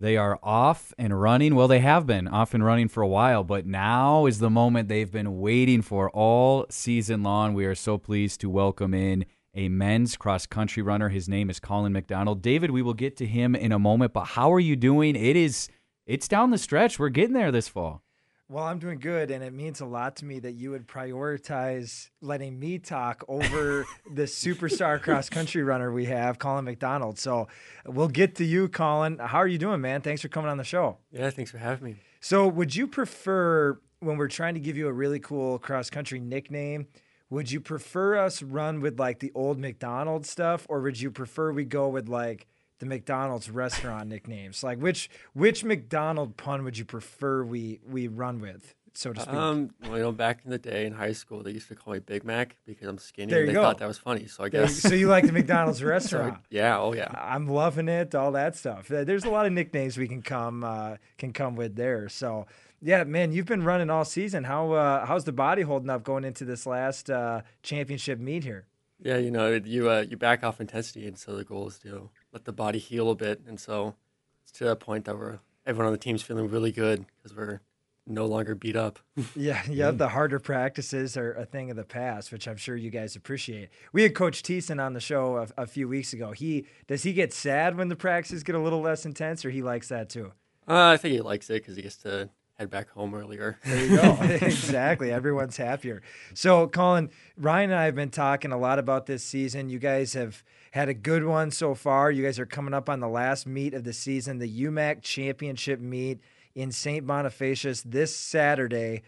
They are off and running. Well, they have been off and running for a while, but now is the moment they've been waiting for all season long. We are so pleased to welcome in a men's cross country runner. His name is Collin McDonald. David, we will get to him in a moment, but how are you doing? It is it's down the stretch. We're getting there this fall. Well, I'm doing good, and it means a lot to me that you would prioritize letting me talk over the superstar cross country runner we have, Collin McDonald. So we'll get to you, Collin. How are you doing, man? Thanks for coming on the show. Yeah, thanks for having me. So, would you prefer when we're trying to give you a really cool cross country nickname? Would you prefer us run with like the old McDonald's stuff, or would you prefer we go with like the McDonald's restaurant nicknames? Like which which McDonald pun would you prefer we we run with, so to speak? Um, well, you know, back in the day in high school, they used to call me Big Mac because I'm skinny. There and you they go. thought that was funny, so I There you- guess. so you like the McDonald's So, restaurant? yeah. Oh yeah. I'm loving it, all that stuff. Uh, There's a lot of nicknames we can come uh, can come with there. So yeah, man, you've been running all season. How uh, how's the body holding up going into this last uh, championship meet here? Yeah, you know, you uh, you back off intensity, and so the goal is to let the body heal a bit, and so it's to that point that we're everyone on the team's feeling really good because we're no longer beat up. Yeah, yeah. The harder practices are a thing of the past, which I'm sure you guys appreciate. We had Coach Thiessen on the show a, a few weeks ago. He does he get sad when the practices get a little less intense, or he likes that too? Uh, I think he likes it because he gets to head back home earlier. There you go. exactly. Everyone's happier. So, Collin, Ryan and I have been talking a lot about this season. You guys have had a good one so far. You guys are coming up on the last meet of the season, the UMAC Championship meet in St. Bonifacius this Saturday.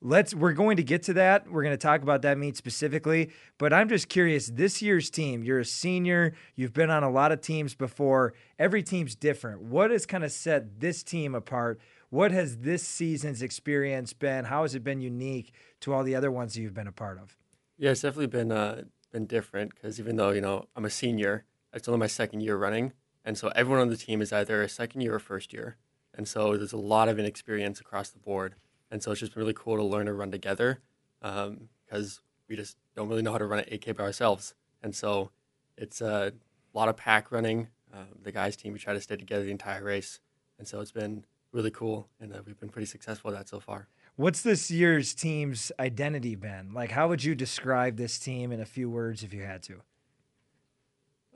Let's we're going to get to that. We're going to talk about that meet specifically, but I'm just curious this year's team, you're a senior, you've been on a lot of teams before. Every team's different. What has kind of set this team apart? What has this season's experience been? How has it been unique to all the other ones you've been a part of? Yeah, it's definitely been uh, been different because even though you know I'm a senior, it's only my second year running, and so everyone on the team is either a second year or first year, and so there's a lot of inexperience across the board, and so it's just been really cool to learn to run together because we just don't really know how to run an 8K by ourselves, and so it's uh, a lot of pack running. Um, the guys' team we try to stay together the entire race, and so it's been really cool, and uh, we've been pretty successful at that so far. What's this year's team's identity been? Like, how would you describe this team in a few words if you had to?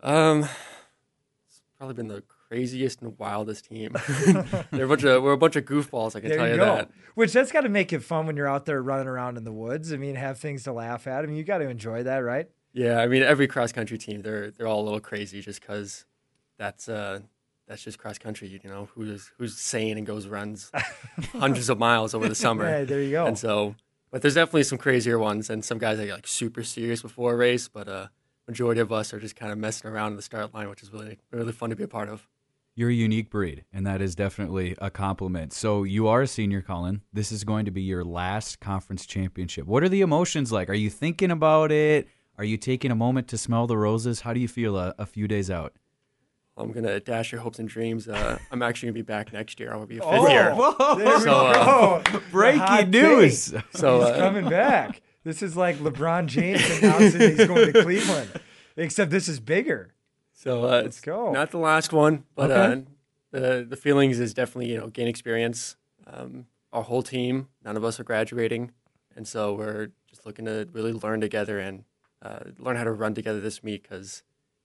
Um, it's probably been the craziest and wildest team. They're a bunch of we're a bunch of goofballs. I can There tell you you, that. Which that's got to make it fun when you're out there running around in the woods. I mean, have things to laugh at. I mean, you got to enjoy that, right? Yeah, I mean every cross country team they're they're all a little crazy just because that's uh that's just cross country. You know who's who's sane and goes runs hundreds of miles over the summer. Hey, there you go. And so, but there's definitely some crazier ones and some guys that get like super serious before a race. But uh, majority of us are just kind of messing around in the start line, which is really really fun to be a part of. You're a unique breed, and that is definitely a compliment. So you are a senior, Collin. This is going to be your last conference championship. What are the emotions like? Are you thinking about it? Are you taking a moment to smell the roses? How do you feel a, a few days out? I'm gonna dash your hopes and dreams. Uh, I'm actually gonna be back next year. I'm gonna be a fifth Oh, year. There we So, uh. Breaking hot news. So He's uh, coming back. This is like LeBron James announcing he's going to Cleveland, except this is bigger. so uh, it's go. not the last one, but Okay. uh, the the feelings is definitely you know gain experience. Um, our whole team, none of us are graduating, and so we're just looking to really learn together and uh, learn how to run together this meet. Because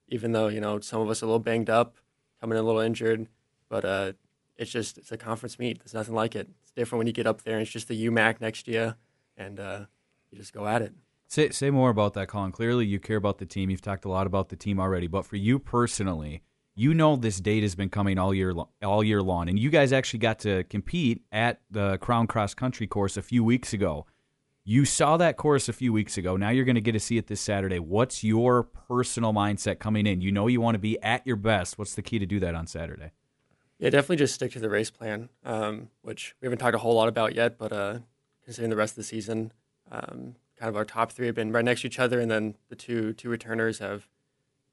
even though you know some of us are a little banged up, coming in a little injured, but uh, it's just it's a conference meet. There's nothing like it. It's different when you get up there. and It's just the UMAC next year, and uh, you just go at it. Say, say more about that, Collin. Clearly, you care about the team. You've talked a lot about the team already, but for you personally, you know this date has been coming all year all year long, and you guys actually got to compete at the Crown Cross Country course a few weeks ago. You saw that course a few weeks ago. Now you're going to get to see it this Saturday. What's your personal mindset coming in? You know you want to be at your best. What's the key to do that on Saturday? Yeah, definitely just stick to the race plan, um, which we haven't talked a whole lot about yet. But uh, considering the rest of the season, um, kind of our top three have been right next to each other, and then the two two returners have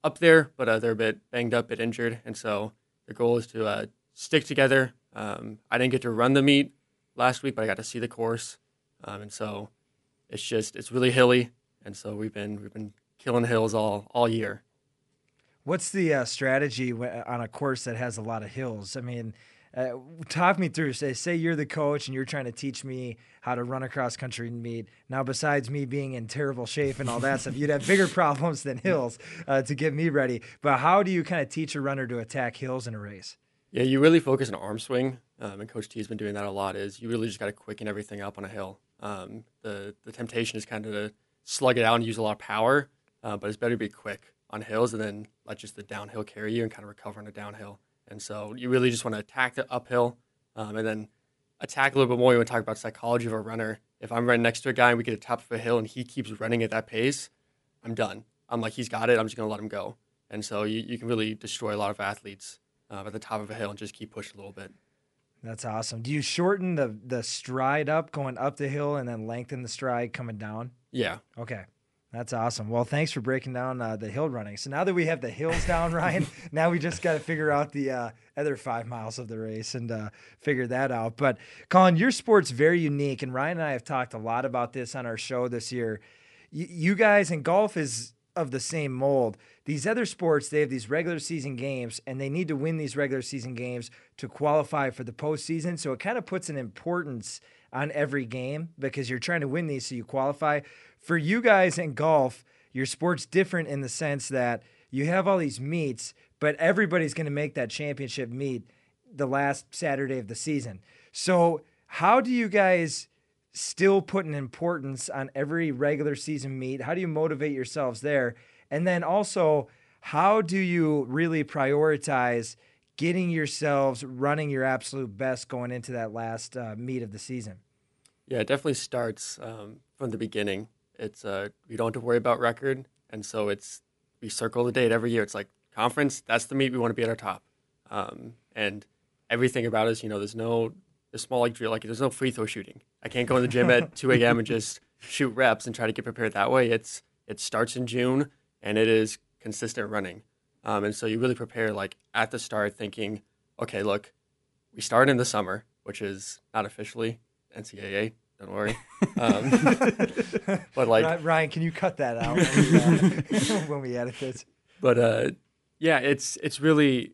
up there, but uh, they're a bit banged up, bit injured, and so the goal is to uh, stick together. Um, I didn't get to run the meet last week, but I got to see the course, um, and so it's just it's really hilly, and so we've been we've been killing hills all all year. What's the uh, strategy on a course that has a lot of hills? I mean, uh, talk me through. Say, say you're the coach and you're trying to teach me how to run across country and meet. Now, besides me being in terrible shape and all that stuff, you'd have bigger problems than hills uh, to get me ready. But how do you kind of teach a runner to attack hills in a race? Yeah, you really focus on arm swing, um, and Coach T has been doing that a lot. Is you really just got to quicken everything up on a hill. Um, the the temptation is kind of to slug it out and use a lot of power, uh, but it's better to be quick on hills and then let just the downhill carry you and kind of recover on a downhill. And so you really just want to attack the uphill um, and then attack a little bit more. You want to talk about psychology of a runner. If I'm right next to a guy and we get to the top of a hill and he keeps running at that pace, I'm done. I'm like, he's got it. I'm just going to let him go. And so you, you can really destroy a lot of athletes uh, at the top of a hill and just keep pushing a little bit. That's awesome. Do you shorten the the stride up going up the hill and then lengthen the stride coming down? Yeah. Okay. That's awesome. Well, thanks for breaking down uh, the hill running. So now that we have the hills down, Ryan, now we just got to figure out the uh, other five miles of the race and uh, figure that out. But Collin, your sport's very unique, and Ryan and I have talked a lot about this on our show this year. Y- you guys and golf is of the same mold. These other sports, they have these regular season games, and they need to win these regular season games to qualify for the postseason. So it kind of puts an importance on every game because you're trying to win these so you qualify for you guys in golf, your sport's different in the sense that you have all these meets, but everybody's going to make that championship meet the last Saturday of the season. So, how do you guys still put an importance on every regular season meet? How do you motivate yourselves there? And then also, how do you really prioritize getting yourselves running your absolute best going into that last uh, meet of the season? Yeah, it definitely starts um, from the beginning. It's uh, we don't have to worry about record, and so it's we circle the date every year. It's like conference. That's the meet we want to be at our top, um, and everything about us. You know, there's no the small like drill like there's no free throw shooting. I can't go in the gym at 2 a.m. and just shoot reps and try to get prepared that way. It's it starts in June and it is consistent running, um, and so you really prepare like at the start, thinking, okay, look, we start in the summer, which is not officially NCAA don't worry. Um, but like Ryan, can you cut that out when we, uh, when we edit this? But uh, yeah, it's it's really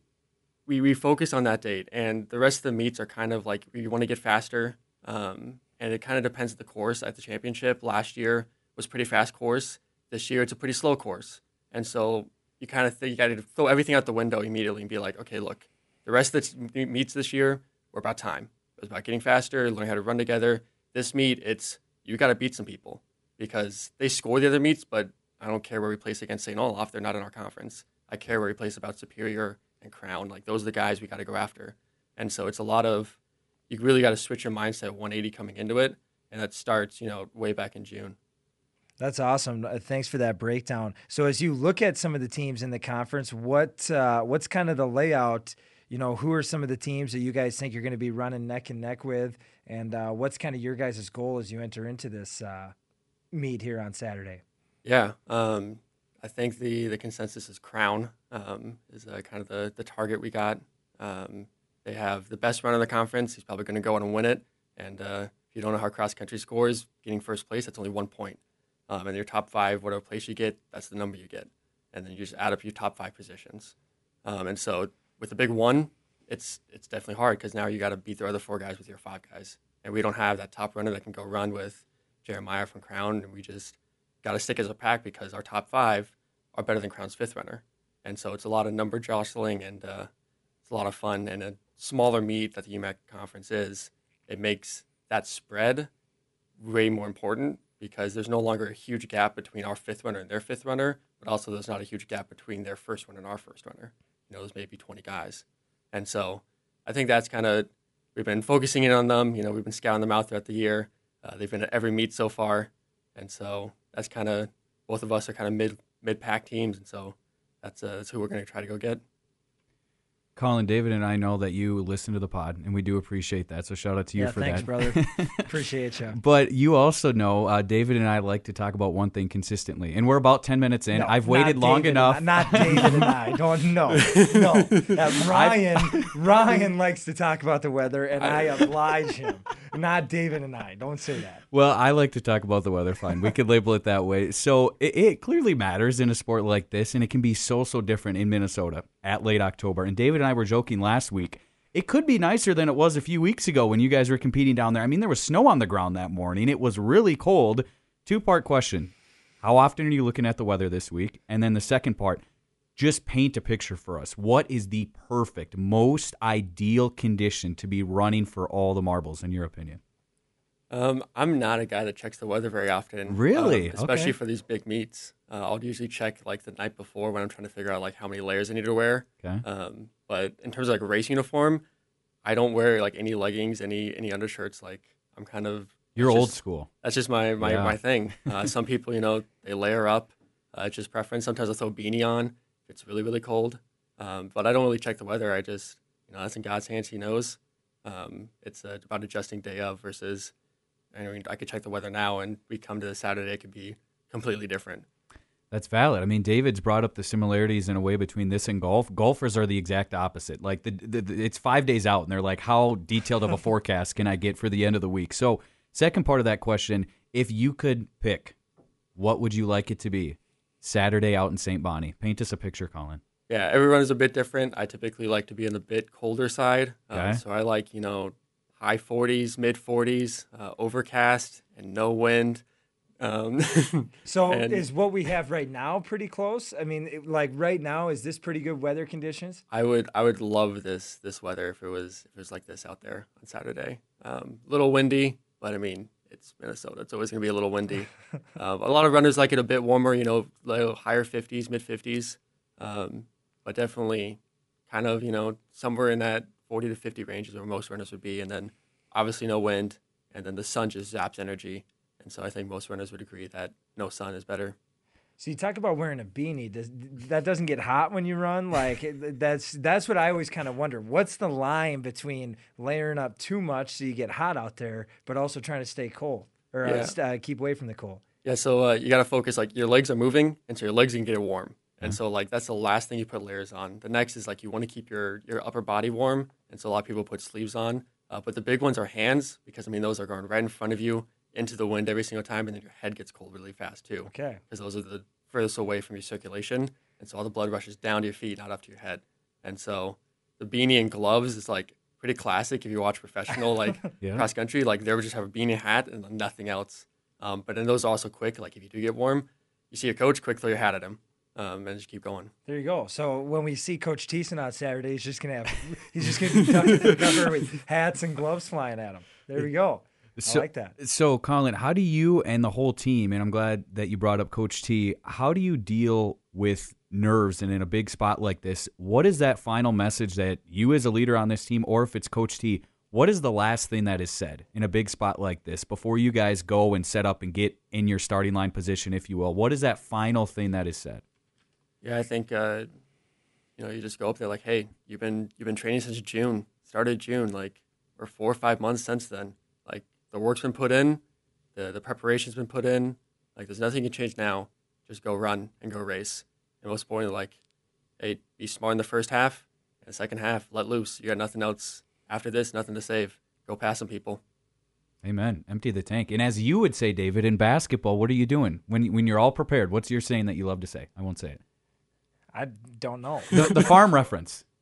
we we focus on that date, and the rest of the meets are kind of like we want to get faster, um, and it kind of depends on the course. At the championship last year was pretty fast course. This year it's a pretty slow course, and so you kind of think you got to throw everything out the window immediately and be like, okay, look, the rest of the meets this year were about time. It was about getting faster, learning how to run together this meet, it's you got to beat some people because they score the other meets, but I don't care where we place against St. Olaf. They're not in our conference. I care where we place about Superior and Crown. Like those are the guys we got to go after. And so it's a lot of you really got to switch your mindset 180 coming into it, and that starts you know way back in June. That's awesome. Uh, thanks for that breakdown. So as you look at some of the teams in the conference, what uh, what's kind of the layout? You know, who are some of the teams that you guys think you're going to be running neck and neck with? And uh, what's kind of your guys' goal as you enter into this uh, meet here on Saturday? Yeah, um, I think the the consensus is Crown um, is uh, kind of the the target we got. Um, they have the best run in the conference. He's probably going to go on and win it. And uh, if you don't know how cross country scores, getting first place that's only one point. Um, and your top five, whatever place you get, that's the number you get. And then you just add up your top five positions. Um, and so with the big one, it's it's definitely hard because now you got to beat the other four guys with your five guys, and we don't have that top runner that can go run with Jeremiah from Crown, and we just got to stick as a pack because our top five are better than Crown's fifth runner, and so it's a lot of number jostling and uh, it's a lot of fun and a smaller meet that the UMAC conference is. It makes that spread way more important because there's no longer a huge gap between our fifth runner and their fifth runner, but also there's not a huge gap between their first runner and our first runner. You know, there's maybe 20 guys. And so I think that's kind of, we've been focusing in on them. You know, we've been scouting them out throughout the year. Uh, they've been at every meet so far. And so that's kind of, both of us are kind of mid mid pack teams. And so that's, uh, that's who we're going to try to go get. Collin, David, and I know that you listen to the pod, and we do appreciate that. So shout out to you yeah, for thanks, that, brother. appreciate you. But you also know uh, David and I like to talk about one thing consistently, and we're about ten minutes in. No, I've waited long David enough. And, not David and I. Don't no, no. That Ryan, Ryan likes to talk about the weather, and I oblige him. Not David and I. Don't say that. Well, I like to talk about the weather. Fine, we could label it that way. So it, it clearly matters in a sport like this, and it can be so so different in Minnesota at late October. And David and I were joking last week. It could be nicer than it was a few weeks ago when you guys were competing down there. I mean, there was snow on the ground that morning. It was really cold. Two part question: How often are you looking at the weather this week? And then the second part: just paint a picture for us. What is the perfect, most ideal condition to be running for all the marbles, in your opinion? Um, I'm not a guy that checks the weather very often. Really? um, especially Okay. for these big meets. Uh, I'll usually check like the night before when I'm trying to figure out like how many layers I need to wear. Okay. Um, but in terms of like race uniform, I don't wear like any leggings, any any undershirts. Like I'm kind of You're old just- school. That's just my my, Yeah. my thing. Uh, some people, you know, they layer up. Uh, it's just preference. Sometimes I throw a beanie on if it's really really cold. Um, but I don't really check the weather. I just you know that's in God's hands. He knows. Um, it's uh, about adjusting day of versus. I mean, I could check the weather now, and we come to the Saturday, it could be completely different. That's valid. I mean, David's brought up the similarities in a way between this and golf. Golfers are the exact opposite. Like the, the, the it's five days out, and they're like, "How detailed of a forecast can I get for the end of the week?" So, second part of that question: If you could pick, what would you like it to be? Saturday out in St. Bonnie. Paint us a picture, Collin. Yeah, everyone is a bit different. I typically like to be in the bit colder side. Okay. Uh, so I like, you know, high 40s, mid 40s, uh, overcast and no wind. Um, So And- is what we have right now pretty close? I mean, it- like right now, is this pretty good weather conditions? I would I would love this this weather if it was if it was like this out there on Saturday. Um, little windy, but I mean it's Minnesota. It's always going to be a little windy. um, a lot of runners like it a bit warmer. You know, higher 50s, mid 50s, um, but definitely kind of you know somewhere in that 40 to 50 range is where most runners would be. And then obviously no wind, and then the sun just zaps energy. And so I think most runners would agree that no sun is better. So you talk about wearing a beanie. Does that doesn't get hot when you run? Like that's that's what I always kind of wonder. What's the line between layering up too much so you get hot out there, but also trying to stay cold or uh, Yeah. uh, keep away from the cold? Yeah, so uh, you got to focus like your legs are moving, and so your legs can get warm. And so like that's the last thing you put layers on. The next is like you want to keep your your upper body warm, and so a lot of people put sleeves on. Uh, but the big ones are hands because I mean those are going right in front of you into the wind every single time, and then your head gets cold really fast too Okay. because those are the furthest away from your circulation, and so all the blood rushes down to your feet, not up to your head. And so the beanie and gloves is like pretty classic if you watch professional like Yeah. cross country. Like they would just have a beanie hat and nothing else. Um, but then those are also quick. Like if you do get warm, you see your coach, quick throw your hat at him, um, and just keep going. There you go. So when we see Coach Thiessen on Saturday, he's just gonna have he's just gonna be ducking the cover with hats and gloves flying at him. There we go. So- I like that. So, Collin, how do you and the whole team, and I'm glad that you brought up Coach T, how do you deal with nerves and in a big spot like this? What is that final message that you, as a leader on this team, or if it's Coach T, what is the last thing that is said in a big spot like this before you guys go and set up and get in your starting line position, if you will? What is that final thing that is said? Yeah, I think uh, you know you just go up there like, hey, you've been you've been training since June, started June, like or four or five months since then. Like the work's been put in, the the preparation's been put in. Like there's nothing you can change now. Just go run and go race. And most importantly, like, hey, be smart in the first half. And the second half, let loose. You got nothing else after this, nothing to save. Go past some people. Amen. Empty the tank. And as you would say, David, in basketball, what are you doing when when you're all prepared? What's your saying that you love to say? I won't say it. I don't know. The, the farm reference.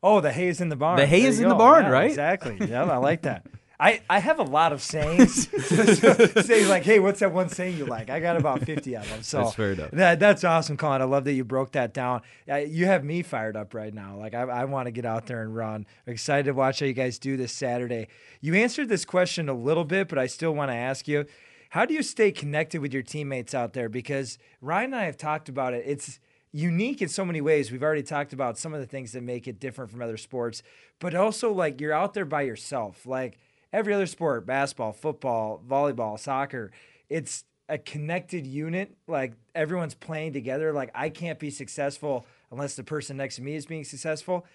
Oh, the hay is in the barn. The hay There is you in the barn, Yeah, right? Exactly. Yeah, I like that. I, I have a lot of sayings. Say like, hey, what's that one saying you like? I got about fifty of them. So That's fair enough. That, that's awesome, Collin. I love that you broke that down. Uh, you have me fired up right now. Like I, I want to get out there and run. I'm excited to watch how you guys do this Saturday. You answered this question a little bit, but I still want to ask you. How do you stay connected with your teammates out there? Because Ryan and I have talked about it. It's unique in so many ways. We've already talked about some of the things that make it different from other sports, but also like you're out there by yourself. Like every other sport, basketball, football, volleyball, soccer, it's a connected unit. Like everyone's playing together. Like I can't be successful unless the person next to me is being successful.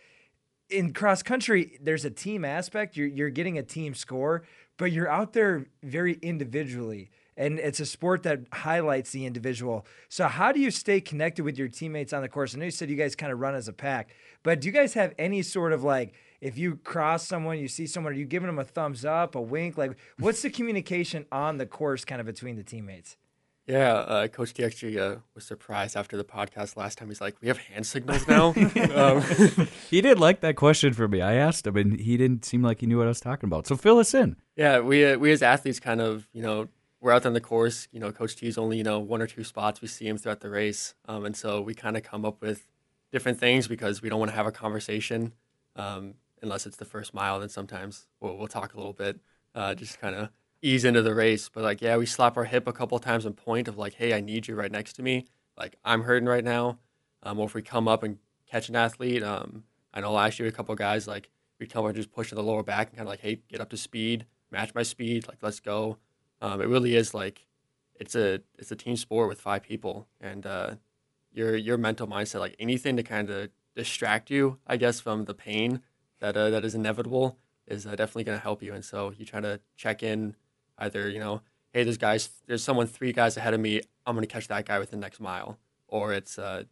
in cross country, there's a team aspect. You're you're getting a team score, but you're out there very individually. And it's a sport that highlights the individual. So, how do you stay connected with your teammates on the course? I know you said you guys kind of run as a pack, but do you guys have any sort of like, if you cross someone, you see someone, are you giving them a thumbs up, a wink? Like, what's the communication on the course kind of between the teammates? Yeah, uh, Coach D actually uh, was surprised after the podcast last time. He's like, "We have hand signals now." um, he did like that question for me. I asked him, and he didn't seem like he knew what I was talking about. So fill us in. Yeah, we uh, we as athletes kind of you know we're out on the course. You know, Coach T is only you know one or two spots. We see him throughout the race, um, and so we kind of come up with different things because we don't want to have a conversation um, unless it's the first mile. Then sometimes we'll, we'll talk a little bit, uh, just kind of ease into the race. But like, yeah, we slap our hip a couple times and point of like, hey, I need you right next to me. Like, I'm hurting right now. Um, or if we come up and catch an athlete, um, I know last year a couple guys like we come up just pushing the lower back and kind of like, hey, get up to speed, match my speed, like let's go. Um, it really is like it's a it's a team sport with five people, and uh, your your mental mindset, like anything to kind of distract you, I guess, from the pain that uh, that is inevitable, is uh, definitely going to help you. And so you try to check in Either, you know, hey, there's guys, there's someone three guys ahead of me. I'm going to catch that guy within the next mile. Or it's, uh,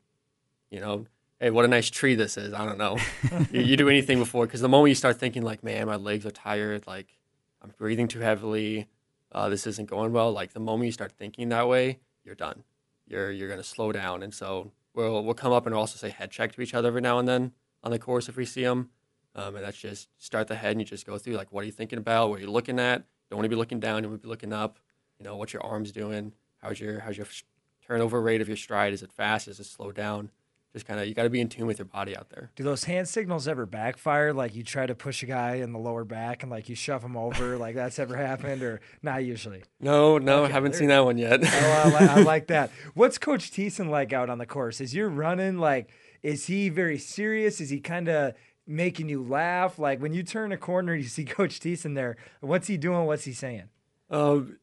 you know, hey, what a nice tree this is. I don't know. you, you, do anything before, because the moment you start thinking, like, man, my legs are tired, like, I'm breathing too heavily, uh, this isn't going well, like, the moment you start thinking that way, you're done. You're, you're going to slow down. And so we'll, we'll come up and also say head check to each other every now and then on the course if we see them. Um, and that's just start the head and you just go through, like, what are you thinking about? What are you looking at? don't want to be looking down. You want to be looking up. You know, what's your arms doing? How's your how's your turnover rate of your stride? Is it fast? Is it slow down? Just kind of you got to be in tune with your body out there. Do those hand signals ever backfire? Like you try to push a guy in the lower back and like you shove him over, like that's ever happened, or not usually? No, no, okay, haven't there. seen that one yet. oh, I, like, I like that. What's Coach Thiessen like out on the course? Is you're running like? Is he very serious? Is he kind of making you laugh? Like when you turn a corner, you see Coach Thiessen there. What's he doing? What's he saying? Um,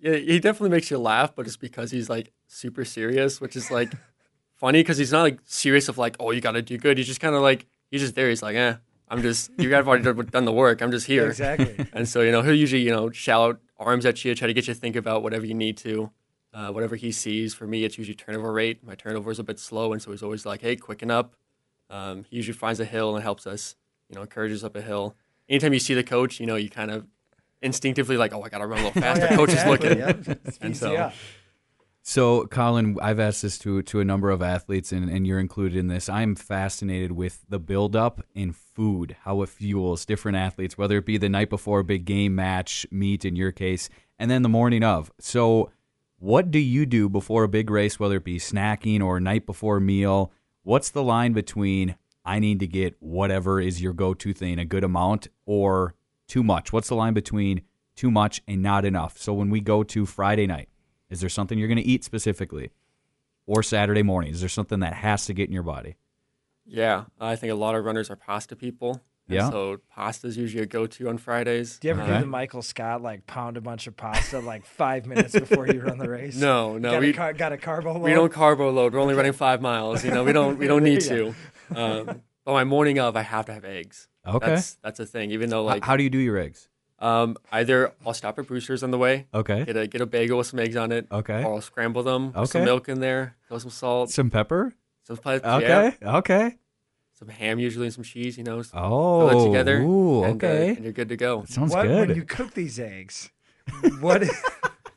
yeah, he definitely makes you laugh, but it's because he's like super serious, which is like funny because he's not like serious of like, oh, you got to do good. He's just kind of like he's just there. He's like, eh, I'm just you guys have already done the work. I'm just here. Exactly. and so you know he'll usually you know shout arms at you, try to get you to think about whatever you need to. Uh, whatever he sees. For me, it's usually turnover rate. My turnover is a bit slow, and so he's always like, "Hey, quicken up." Um, he usually finds a hill and helps us, you know, encourages up a hill. Anytime you see the coach, you know, you kind of instinctively like, oh, I got to run a little faster. oh, yeah, coach exactly. is looking. Yep. and so, so, Collin, I've asked this to to a number of athletes, and, and you're included in this. I'm fascinated with the buildup in food, how it fuels different athletes, whether it be the night before a big game match, meet in your case, and then the morning of. So, what do you do before a big race, whether it be snacking or night before meal? What's the line between I need to get whatever is your go to thing, a good amount, or too much? What's the line between too much and not enough? So when we go to Friday night, is there something you're going to eat specifically? Or Saturday morning, is there something that has to get in your body? Yeah, I think a lot of runners are pasta people. Yeah. So pasta is usually a go-to on Fridays. Do you ever uh, do the Michael Scott like pound a bunch of pasta like five minutes before you run the race? No, no. Got we a car- got a carbo load. We don't carbo load. We're only running five miles. You know, we don't we don't need to. Um, but my morning of, I have to have eggs. Okay. That's that's a thing. Even though like, how do you do your eggs? Um, either I'll stop at Brewster's on the way. Okay. Get a get a bagel with some eggs on it. Okay. Or I'll scramble them. Okay. some milk in there. Throw some salt. Some pepper. Some spice. Okay. Yeah. Okay some ham usually and some cheese, you know. Oh, it together. Ooh, and, uh, okay. Uh, and you're good to go. That sounds what, good. When you cook these eggs, what is,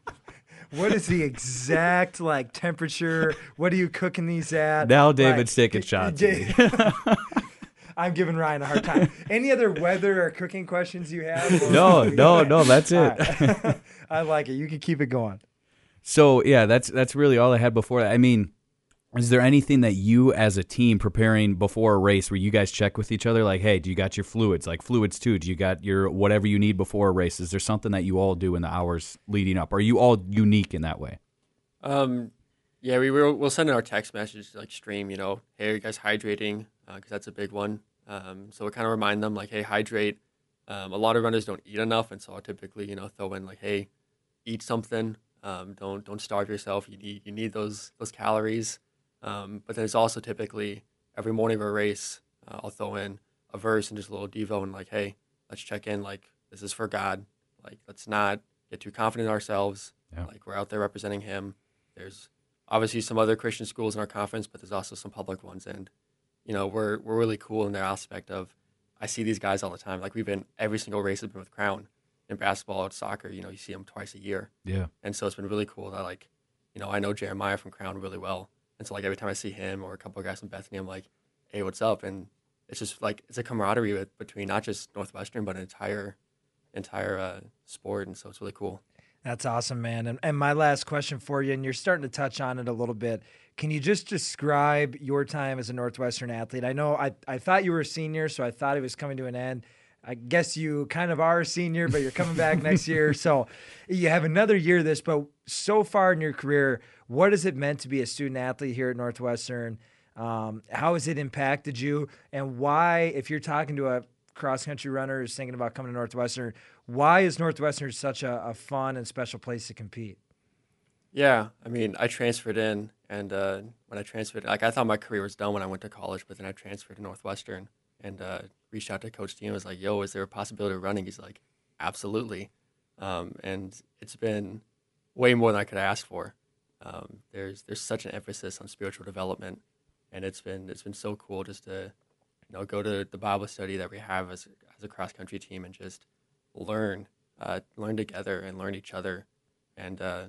what is the exact like temperature? What are you cooking these at? Now David's like, taking shots. I'm giving Ryan a hard time. Any other weather or cooking questions you have? no, no, no. That's it. Right. I like it. You can keep it going. So yeah, that's that's really all I had before. I mean, is there anything that you as a team preparing before a race where you guys check with each other like hey do you got your fluids? Like fluids too. Do you got your whatever you need before a race? Is there something that you all do in the hours leading up? Are you all unique in that way? Um yeah we will we'll send our text message like stream you know hey are you guys hydrating? Because uh, that's a big one. Um, so we kind of remind them like hey hydrate. Um, a lot of runners don't eat enough and so i'll typically you know throw in like hey eat something. Um, don't don't starve yourself. You need you need those those calories um, but then it's also typically every morning of a race, uh, I'll throw in a verse and just a little devo and like, hey, let's check in. Like this is for God. Like let's not get too confident in ourselves. Yeah. Like we're out there representing Him. There's obviously some other Christian schools in our conference, but there's also some public ones, and you know we're we're really cool in their aspect of. I see these guys all the time. Like we've been every single race has been with Crown in basketball, soccer. You know, you see them twice a year. Yeah. And so it's been really cool that like, you know, I know Jeremiah from Crown really well. And so like every time I see him or a couple of guys from Bethany, I'm like, hey, what's up? And it's just like it's a camaraderie with, between not just Northwestern but an entire entire uh, sport, and so it's really cool. That's awesome, man. And, and my last question for you, and you're starting to touch on it a little bit. Can you just describe your time as a Northwestern athlete? I know I, I thought you were a senior, so I thought it was coming to an end. I guess you kind of are a senior, but you're coming back next year. So you have another year of this, but so far in your career, what has it meant to be a student athlete here at Northwestern? Um, how has it impacted you? And why, if you're talking to a cross country runner who's thinking about coming to Northwestern, why is Northwestern such a, a fun and special place to compete? Yeah, I mean, I transferred in, and uh, when I transferred, like I thought my career was done when I went to college, but then I transferred to Northwestern and uh, reached out to Coach Dean. Was like, "Yo, is there a possibility of running?" He's like, "Absolutely," um, and it's been way more than I could ask for. Um, there's there's such an emphasis on spiritual development, and it's been it's been so cool just to you know go to the Bible study that we have as as a cross country team and just learn uh, learn together and learn each other, and uh,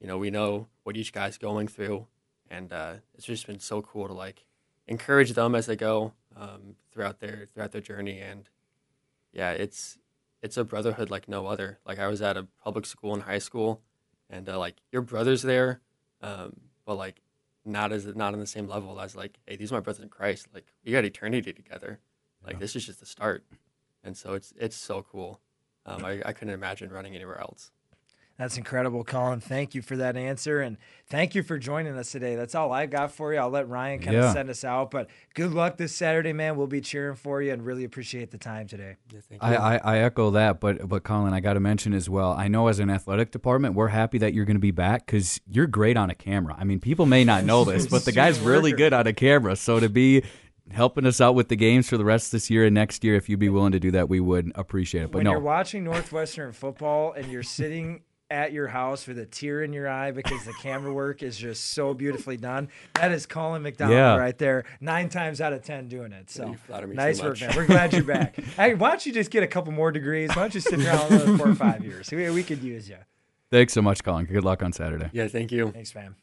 you know we know what each guy's going through, and uh, it's just been so cool to like encourage them as they go um, throughout their throughout their journey, and yeah, it's it's a brotherhood like no other. Like I was at a public school in high school, and uh, like your brother's there, um, but like not as not on the same level as like, hey, these are my brothers in Christ. Like we got eternity together. Like Yeah. this is just the start, and so it's it's so cool. Um, I, I couldn't imagine running anywhere else. That's incredible, Collin. Thank you for that answer. And thank you for joining us today. That's all I got for you. I'll let Ryan kind Yeah. of send us out. But good luck this Saturday, man. We'll be cheering for you and really appreciate the time today. Yeah, thank I, I, I echo that, but but Collin, I got to mention as well. I know as an athletic department, we're happy that you're going to be back because you're great on a camera. I mean, people may not know this, but the guy's really good on a camera. So to be helping us out with the games for the rest of this year and next year, if you'd be willing to do that, we would appreciate it. But when no, you're watching Northwestern football and you're sitting at your house with a tear in your eye because the camera work is just so beautifully done, that is Collin McDonald Yeah. right there, nine times out of ten doing it. So You flatter me too nice work, man. We're glad you're back. hey, why don't you just get a couple more degrees? Why don't you sit around another four or five years? We, we could use you. thanks so much, Collin. Good luck on Saturday. Yeah, thank you. Thanks, man.